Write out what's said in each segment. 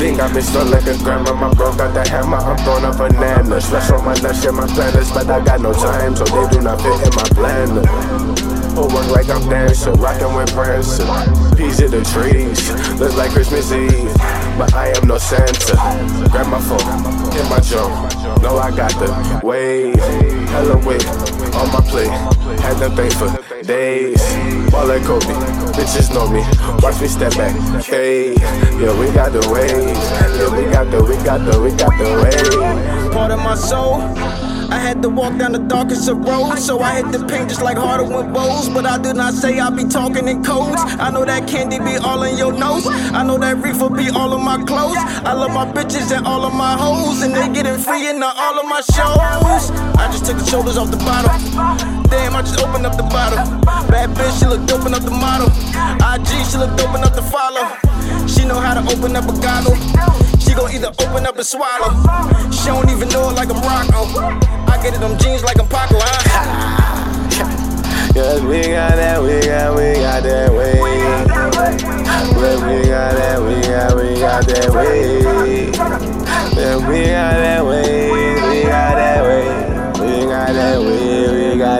Think I've been stuck like a grandma, my bro got the hammer, I'm throwing up bananas. Flesh on my nuts, share my planners, but I got no time, so they do not fit in my planner. Whole work like I'm dancing, rocking with Prancer. Peas in the trees, look like Christmas Eve, but I am no Santa. Grab my phone, hit my jump. No, I got the wave, hella weight on my plate. Had them things for days. Ball like Kobe, bitches know me. Watch me step back. Hey, yeah, we got the waves. Yeah, we got the, we got the, we got the waves. Part of my soul. I had to walk down the darkest of roads, so I hit the paint just like harder with bows. But I do not say I be talking in codes. I know that candy be all in your nose. I know that reefer be all of my clothes. I love my bitches and all of my hoes, and they getting free in all of my shows. I just shoulders off the bottle. Damn, I just opened up the bottle. Bad bitch, she look dope up the model. IG, she look dope enough to follow. She know how to open up a goggle. She gon' either open up and swallow. She don't even know it like I'm. I get it, them jeans like I'm Paco, huh? Cause we got that, we got, we got that way. Cause we got that, we got, we got that way.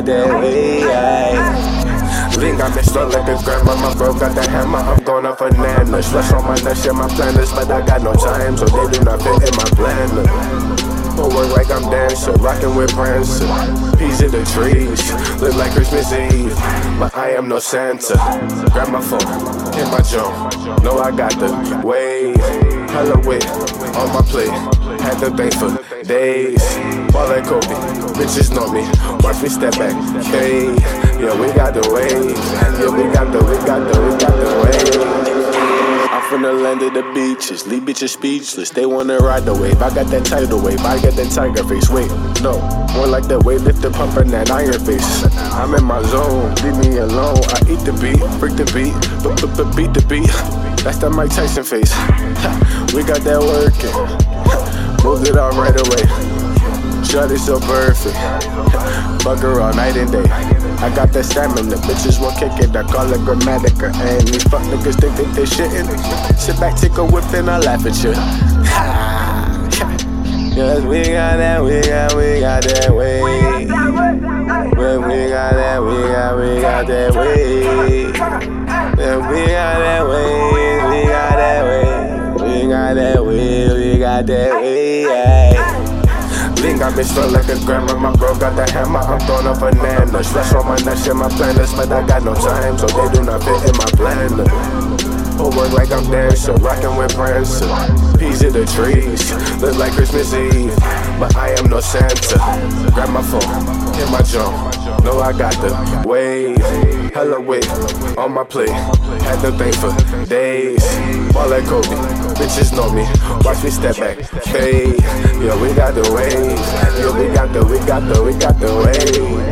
Got that way. Yeah. Think I'm stuck like a grandma, my bro got the hammer, I'm going up bananas. Flesh on my nuts, share my planners, but I got no time, so they do not fit in my planner. I'm dancing, rocking with Prancer. Peas in the trees, look like Christmas Eve. But I am no Santa. Grab my phone, hit my jump. Know I got the wave, hella on my plate. Had the things for days. Ball like Kobe, bitches know me. Watch me step back. Hey, yeah, we got the waves. Yeah, we got the, we got the, we got the waves from the land of the beaches. Leave bitches speechless. They wanna ride the wave. I got that tidal wave. I got that tiger face. Wait, no. More like that weight lifter pumping that iron face. I'm in my zone. Leave me alone. I eat the beat. Break the beat. But, but, beat the beat. That's that Mike Tyson face. we got that working. Moved it out right away. Shot it so perfect. Fuck her all night and day. I got that stamina, bitches won't kick it, I call it grammatica. And these fuck niggas think that they shitting. Sit back, take a whip, and I laugh at you. Cause we got that, we got, we got that way. We got that, we got, we got that way. We got that way, we got that way. We got that way, we got that way. I've been stuck like a grandma, my bro got the hammer, I'm throwing up bananas. Stress on my nuts, share my planners, but I got no time, so they do not fit in my planner. Whole work like I'm dancing, rocking with Prancer. Peas in the trees, look like Christmas Eve, but I am no Santa. Grab my phone, hit my jump. Know I got the wave, hella weight on my plate. Had them things for days. Ball like Kobe, bitches know me. Watch me step back, hey, Yo, we got the waves. Yo, we got the, we got the, we got the waves.